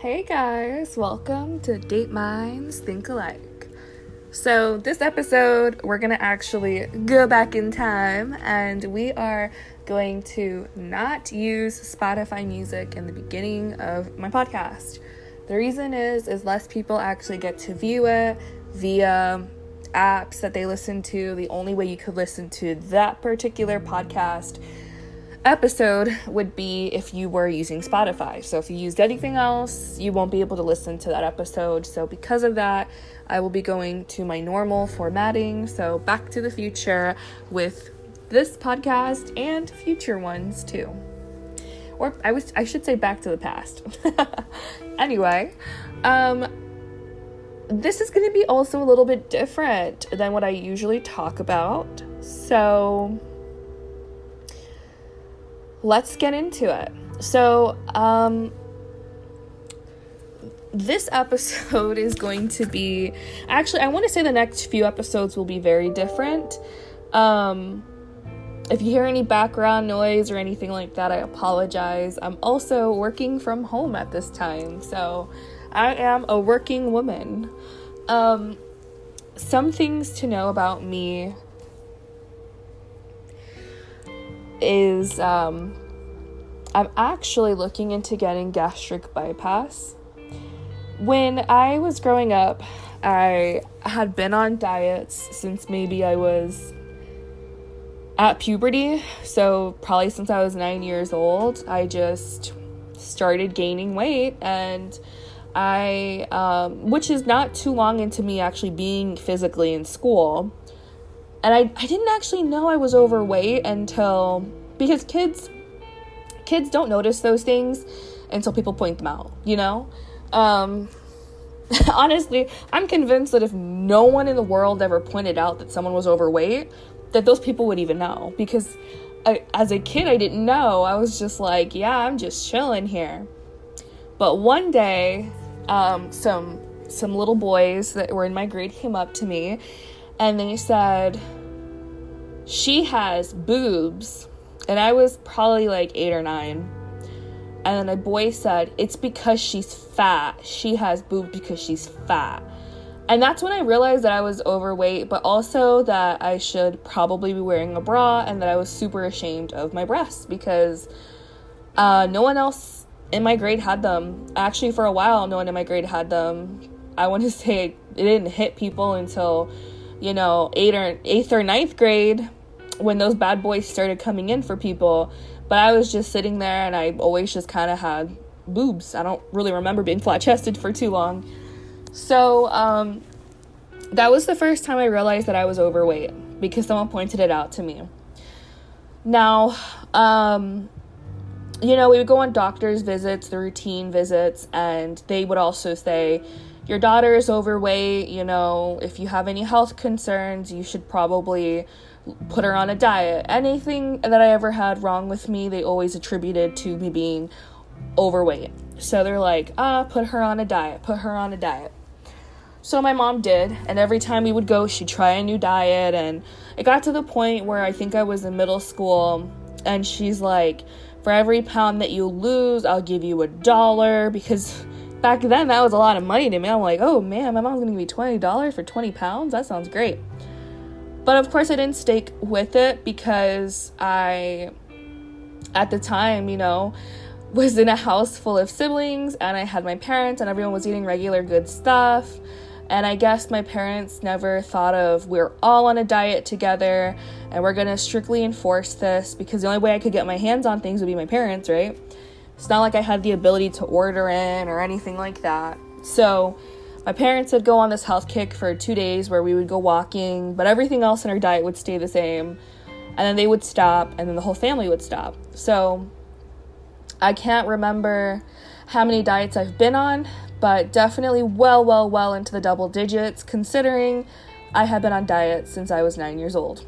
Hey guys, welcome to Date Minds Think Alike. So, this episode, we're gonna actually go back in time and we are going to not use Spotify music in the beginning of my podcast. The reason is is less people actually get to view it via apps that they listen to. The only way you could listen to that particular podcast episode would be if you were using Spotify. So if you used anything else, you won't be able to listen to that episode. So because of that, I will be going to my normal formatting. So back to the future with this podcast and future ones too. Or I was I should say back to the past. anyway, um this is going to be also a little bit different than what I usually talk about. So, let's get into it. So, um, this episode is going to be actually, I want to say the next few episodes will be very different. Um, if you hear any background noise or anything like that, I apologize. I'm also working from home at this time, so I am a working woman. Um, some things to know about me is um, I'm actually looking into getting gastric bypass. When I was growing up, I had been on diets since maybe I was at puberty. So, probably since I was nine years old, I just started gaining weight and I, um, which is not too long into me actually being physically in school and I, I didn't actually know I was overweight until because kids kids don't notice those things until people point them out, you know? Um, honestly, I'm convinced that if no one in the world ever pointed out that someone was overweight, that those people would even know because I, as a kid I didn't know. I was just like, yeah, I'm just chilling here. But one day, um, some some little boys that were in my grade came up to me and they said, She has boobs. And I was probably like eight or nine. And then a boy said, It's because she's fat. She has boobs because she's fat. And that's when I realized that I was overweight, but also that I should probably be wearing a bra and that I was super ashamed of my breasts because uh, no one else in my grade had them. Actually, for a while, no one in my grade had them. I want to say it didn't hit people until you know, eighth or eighth or ninth grade when those bad boys started coming in for people. But I was just sitting there and I always just kind of had boobs. I don't really remember being flat chested for too long. So, um, that was the first time I realized that I was overweight because someone pointed it out to me. Now, um, you know, we would go on doctor's visits, the routine visits, and they would also say, your daughter is overweight, you know, if you have any health concerns, you should probably put her on a diet. Anything that I ever had wrong with me, they always attributed to me being overweight. So they're like, ah, put her on a diet, put her on a diet. So my mom did, and every time we would go, she'd try a new diet. And it got to the point where I think I was in middle school, and she's like, for every pound that you lose, I'll give you a dollar because back then that was a lot of money to me. I'm like, oh man, my mom's gonna give me twenty dollars for twenty pounds. That sounds great. But of course, I didn't stick with it because I, at the time, you know, was in a house full of siblings and I had my parents and everyone was eating regular good stuff. And I guess my parents never thought of we're all on a diet together and we're gonna strictly enforce this because the only way I could get my hands on things would be my parents, right? It's not like I had the ability to order in or anything like that. So, my parents would go on this health kick for two days where we would go walking, but everything else in our diet would stay the same. And then they would stop, and then the whole family would stop. So, I can't remember how many diets I've been on, but definitely well, well, well into the double digits, considering I have been on diets since I was nine years old.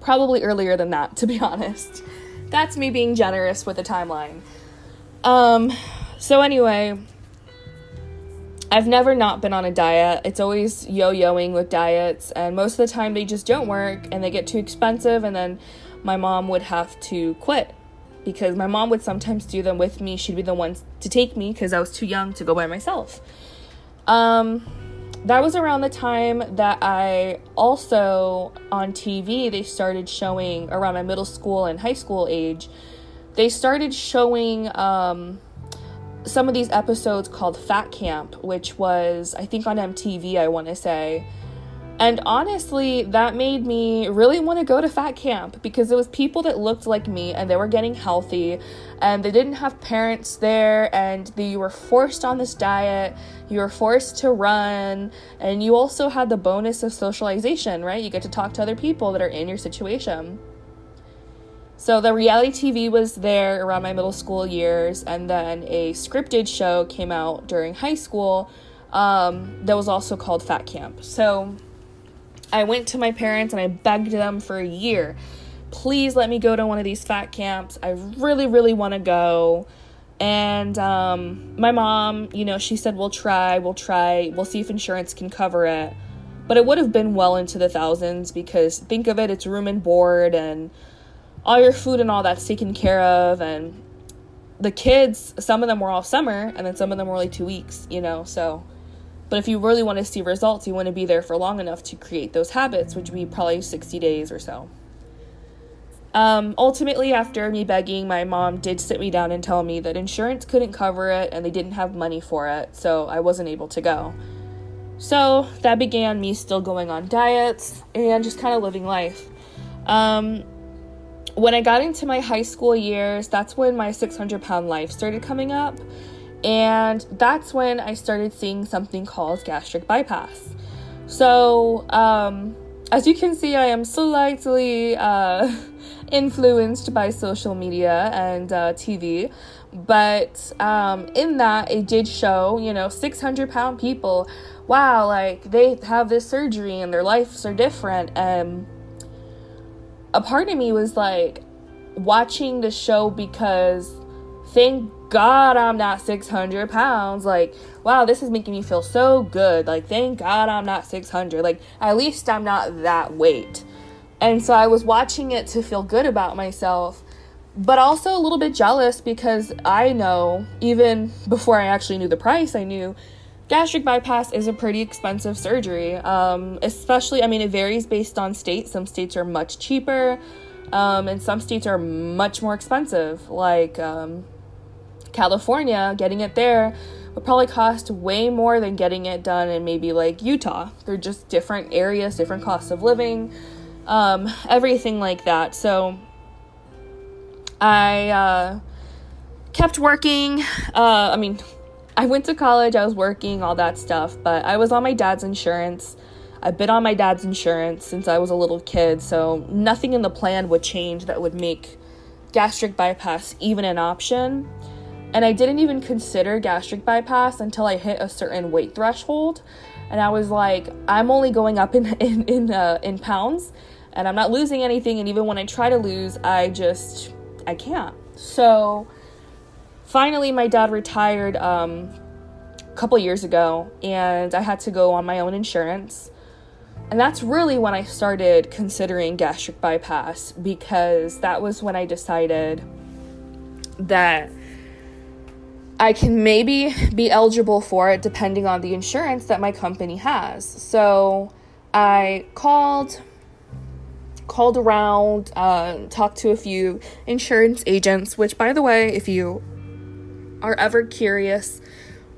Probably earlier than that, to be honest that's me being generous with the timeline. Um, so anyway, I've never not been on a diet. It's always yo yoing with diets, and most of the time they just don't work and they get too expensive, and then my mom would have to quit. because my mom would sometimes do them with me. She'd be the one to take me because I was too young to go by myself. Um, that was around the time that I also on TV they started showing around my middle school and high school age. They started showing um, some of these episodes called Fat Camp, which was I think on MTV. I want to say and honestly, that made me really want to go to fat camp because it was people that looked like me and they were getting healthy and they didn't have parents there and they, you were forced on this diet, you were forced to run, and you also had the bonus of socialization, right? You get to talk to other people that are in your situation. So the reality TV was there around my middle school years, and then a scripted show came out during high school um, that was also called Fat Camp. So I went to my parents and I begged them for a year. Please let me go to one of these fat camps. I really, really want to go. And um, my mom, you know, she said, We'll try, we'll try, we'll see if insurance can cover it. But it would have been well into the thousands because think of it, it's room and board and all your food and all that's taken care of. And the kids, some of them were all summer and then some of them were only two weeks, you know, so but if you really want to see results, you want to be there for long enough to create those habits, which would be probably 60 days or so. Um, ultimately, after me begging, my mom did sit me down and tell me that insurance couldn't cover it and they didn't have money for it, so I wasn't able to go. So that began me still going on diets and just kind of living life. Um, when I got into my high school years, that's when my 600 pound life started coming up. And that's when I started seeing something called gastric bypass. So, um, as you can see, I am slightly uh, influenced by social media and uh, TV. But um, in that, it did show, you know, 600 pound people. Wow, like they have this surgery and their lives are different. And a part of me was like watching the show because thank God I'm not 600 pounds. Like, wow, this is making me feel so good. Like, thank God I'm not 600. Like, at least I'm not that weight. And so I was watching it to feel good about myself, but also a little bit jealous because I know, even before I actually knew the price, I knew gastric bypass is a pretty expensive surgery. Um, especially, I mean, it varies based on state. Some states are much cheaper, um, and some states are much more expensive. Like, um, California, getting it there would probably cost way more than getting it done in maybe like Utah. They're just different areas, different costs of living, um, everything like that. So I uh, kept working. Uh, I mean, I went to college, I was working, all that stuff, but I was on my dad's insurance. I've been on my dad's insurance since I was a little kid, so nothing in the plan would change that would make gastric bypass even an option. And I didn't even consider gastric bypass until I hit a certain weight threshold. And I was like, I'm only going up in in in, uh, in pounds, and I'm not losing anything. And even when I try to lose, I just I can't. So finally, my dad retired um, a couple years ago, and I had to go on my own insurance. And that's really when I started considering gastric bypass because that was when I decided that I can maybe be eligible for it depending on the insurance that my company has. So I called called around, uh, talked to a few insurance agents, which, by the way, if you are ever curious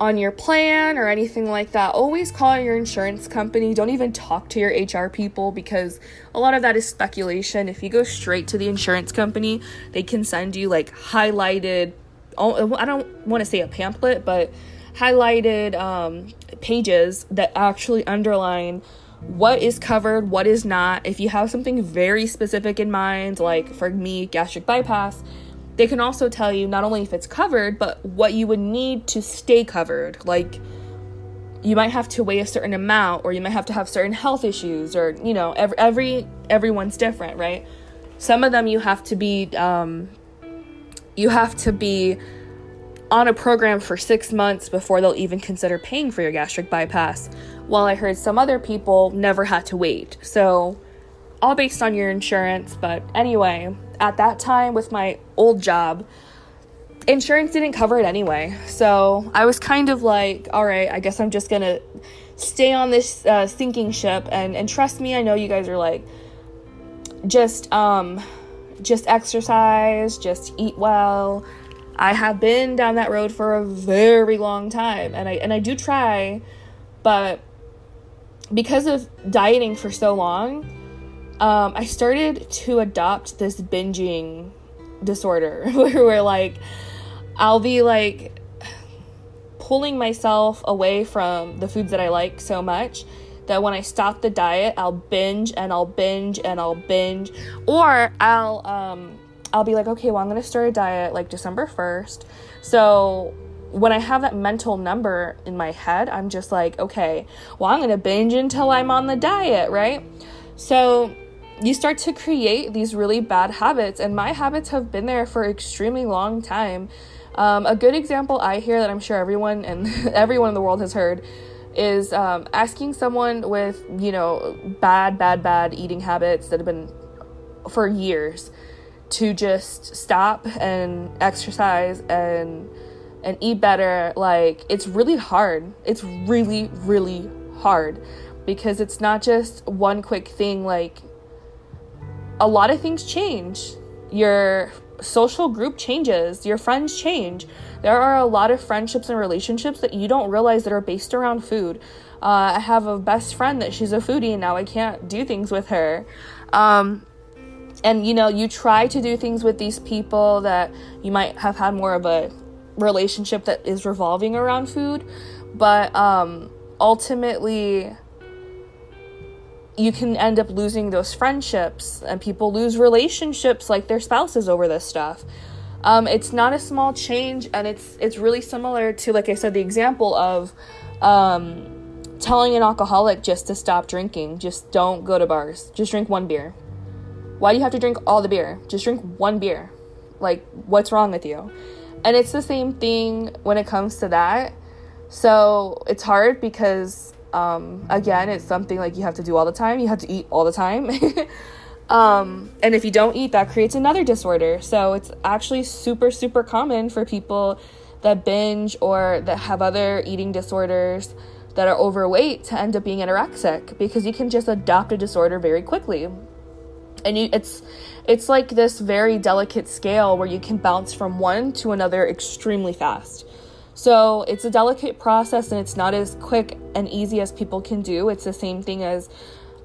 on your plan or anything like that, always call your insurance company. Don't even talk to your HR people because a lot of that is speculation. If you go straight to the insurance company, they can send you like highlighted I don't want to say a pamphlet, but highlighted um, pages that actually underline what is covered, what is not. If you have something very specific in mind, like for me, gastric bypass, they can also tell you not only if it's covered, but what you would need to stay covered. Like, you might have to weigh a certain amount, or you might have to have certain health issues, or you know, every, every everyone's different, right? Some of them you have to be um, you have to be on a program for six months before they'll even consider paying for your gastric bypass. While I heard some other people never had to wait. So, all based on your insurance. But anyway, at that time with my old job, insurance didn't cover it anyway. So I was kind of like, all right, I guess I'm just gonna stay on this uh, sinking ship and and trust me, I know you guys are like, just um, just exercise, just eat well. I have been down that road for a very long time, and I and I do try, but because of dieting for so long, um, I started to adopt this binging disorder where we're like I'll be like pulling myself away from the foods that I like so much that when I stop the diet, I'll binge and I'll binge and I'll binge or I'll um I'll be like, "Okay, well, I'm to start a diet like December 1st." So, when I have that mental number in my head, I'm just like, "Okay, well, I'm to binge until I'm on the diet, right?" So, you start to create these really bad habits and my habits have been there for extremely long time um, a good example I hear that I'm sure everyone and everyone in the world has heard is um, asking someone with, you know, bad, bad, bad eating habits that have been for years to just stop and exercise and and eat better. Like it's really hard. It's really really hard because it's not just one quick thing. Like a lot of things change. Your social group changes, your friends change. There are a lot of friendships and relationships that you don't realize that are based around food. Uh, I have a best friend that she's a foodie and now I can't do things with her. Um, and you know, you try to do things with these people that you might have had more of a relationship that is revolving around food, but um, ultimately, you can end up losing those friendships and people lose relationships like their spouses over this stuff um, it's not a small change and it's it's really similar to like i said the example of um, telling an alcoholic just to stop drinking just don't go to bars just drink one beer. Why do you have to drink all the beer? Just drink one beer. Like what's wrong with you? And it's the same thing when it comes to that. So it's hard because um, again, it's something like you have to do all the time. You have to eat all the time. um, and if you don't eat, that creates another disorder. So it's actually super, super common for people that binge or that have other eating disorders that are overweight to end up being anorexic because you can just adopt a disorder very quickly. And you, it's it's like this very delicate scale where you can bounce from one to another extremely fast. So it's a delicate process and it's not as quick and easy as people can do. It's the same thing as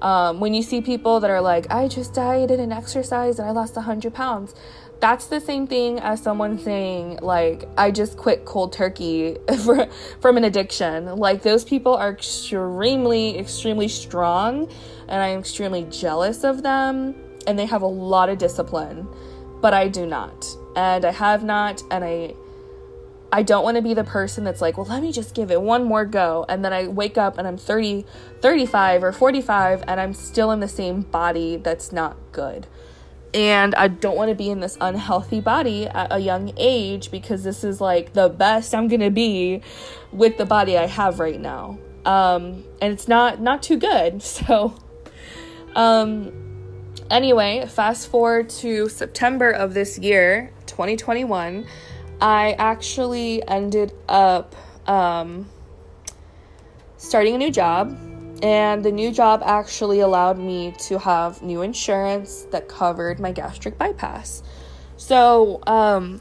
um, when you see people that are like, I just dieted and exercised and I lost 100 pounds. That's the same thing as someone saying, like, I just quit cold turkey for, from an addiction. Like, those people are extremely, extremely strong, and I'm extremely jealous of them, and they have a lot of discipline, but I do not. And I have not, and I I don't want to be the person that's like, well, let me just give it one more go. And then I wake up and I'm 30, 35 or 45 and I'm still in the same body that's not good. And I don't want to be in this unhealthy body at a young age because this is like the best I'm going to be with the body I have right now. Um, and it's not not too good. So um anyway, fast forward to September of this year, 2021 I actually ended up um, starting a new job, and the new job actually allowed me to have new insurance that covered my gastric bypass. So, um,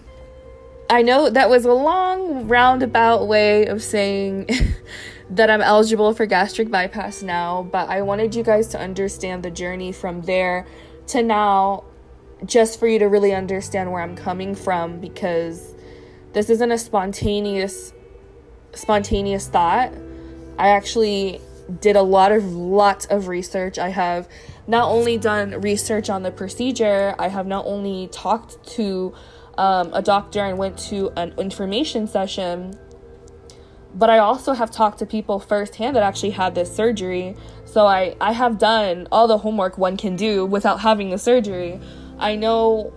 I know that was a long roundabout way of saying that I'm eligible for gastric bypass now, but I wanted you guys to understand the journey from there to now, just for you to really understand where I'm coming from because this isn't a spontaneous spontaneous thought. I actually did a lot of lots of research. I have not only done research on the procedure, I have not only talked to um, a doctor and went to an information session, but I also have talked to people firsthand that actually had this surgery. So I, I have done all the homework one can do without having the surgery. I know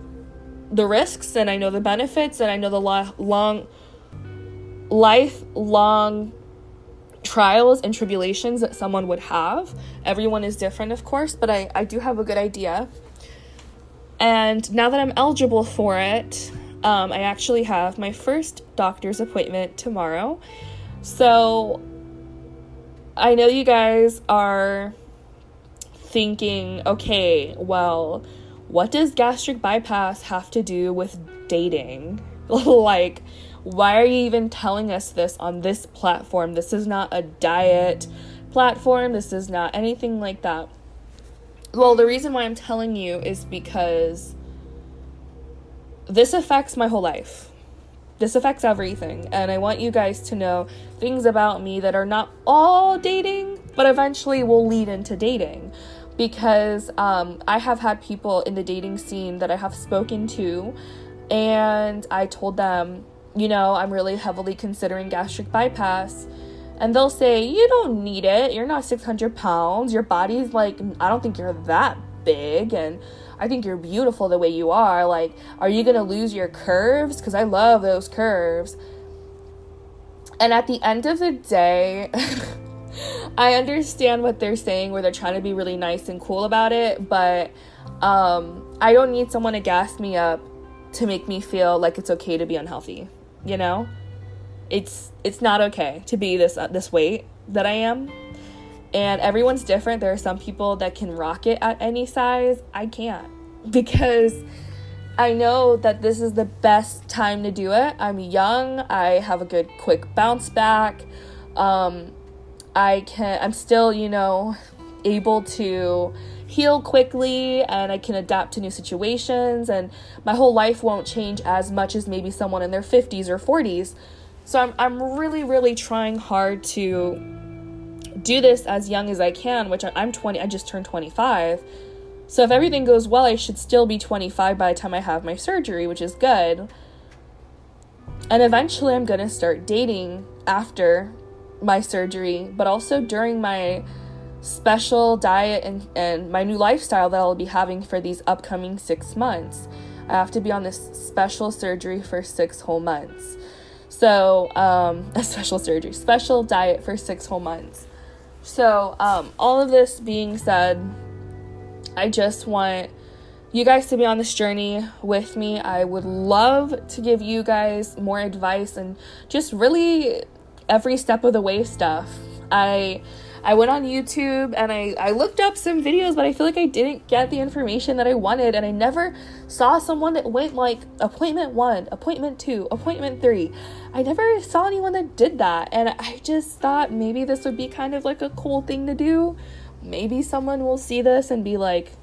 the risks and I know the benefits and I know the lo- long lifelong trials and tribulations that someone would have. Everyone is different, of course, but I, I do have a good idea. And now that I'm eligible for it, um, I actually have my first doctor's appointment tomorrow. So I know you guys are thinking, okay, well, what does gastric bypass have to do with dating? like, why are you even telling us this on this platform? This is not a diet platform, this is not anything like that. Well, the reason why I'm telling you is because this affects my whole life. This affects everything. And I want you guys to know things about me that are not all dating, but eventually will lead into dating. Because um, I have had people in the dating scene that I have spoken to, and I told them, you know, I'm really heavily considering gastric bypass. And they'll say, You don't need it. You're not 600 pounds. Your body's like, I don't think you're that big. And I think you're beautiful the way you are. Like, are you gonna lose your curves? Because I love those curves. And at the end of the day, I understand what they're saying where they're trying to be really nice and cool about it, but um, I don't need someone to gas me up to make me feel like it's okay to be unhealthy. You know, it's it's not okay to be this uh, this weight that I am and everyone's different. There are some people that can rock it at any size. I can't because I know that this is the best time to do it. I'm young. I have a good quick bounce back. Um, I can. I'm still, you know, able to heal quickly and I can adapt to new situations and my whole life won't change as much as maybe someone in their 50s or 40s. So I'm I'm really really trying hard to do this as young as I can, which I'm 20, I just turned 25. So if everything goes well, I should still be 25 by the time I have my surgery, which is good. And eventually I'm going to start dating after my surgery, but also during my special diet and, and my new lifestyle that I'll be having for these upcoming six months. I have to be on this special surgery for six whole months. So, um, a special surgery, special diet for six whole months. So, um, all of this being said, I just want you guys to be on this journey with me. I would love to give you guys more advice and just really every step of the way stuff. I I went on YouTube and I, I looked up some videos, but I feel like I didn't get the information that I wanted. And I never saw someone that went like appointment one, appointment two, appointment three. I never saw anyone that did that. And I just thought maybe this would be kind of like a cool thing to do. Maybe someone will see this and be like,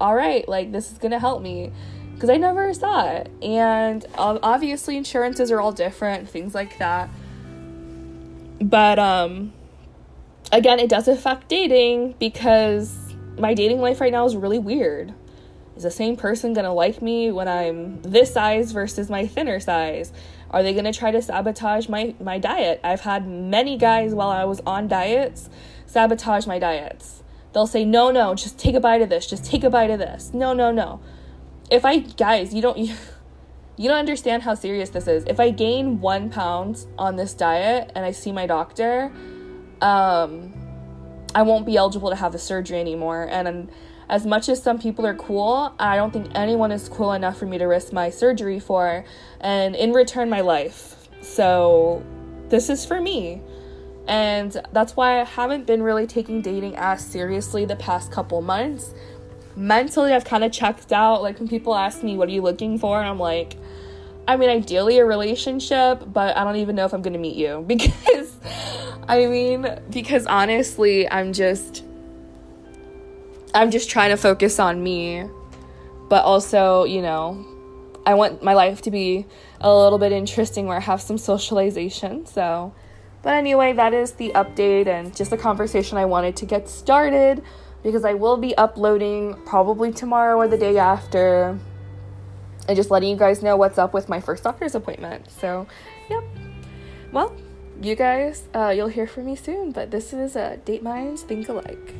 all right, like this is to help me. Because I never saw it. And um, obviously, insurances are all different, things like that. But, um, again, it does affect dating because my dating life right now is really weird. Is the same person gonna like me when I'm this size versus my thinner size? Are they gonna try to sabotage my, my diet? I've had many guys while I was on diets sabotage my diets. They'll say, no, no, just take a bite of this, just take a bite of this. No, no, no. If I, guys, you don't, you, you don't understand how serious this is. If I gain one pound on this diet and I see my doctor, um, I won't be eligible to have the surgery anymore. And as much as some people are cool, I don't think anyone is cool enough for me to risk my surgery for, and in return, my life. So, this is for me. And that's why I haven't been really taking dating as seriously the past couple months. Mentally, I've kind of checked out. Like, when people ask me, What are you looking for? I'm like, I mean, ideally a relationship, but I don't even know if I'm gonna meet you. Because, I mean, because honestly, I'm just, I'm just trying to focus on me, but also, you know, I want my life to be a little bit interesting where I have some socialization. So, but anyway, that is the update and just a conversation I wanted to get started because I will be uploading probably tomorrow or the day after and just letting you guys know what's up with my first doctor's appointment. So, yep. Well, you guys, uh, you'll hear from me soon, but this is uh, Date Minds Think Alike.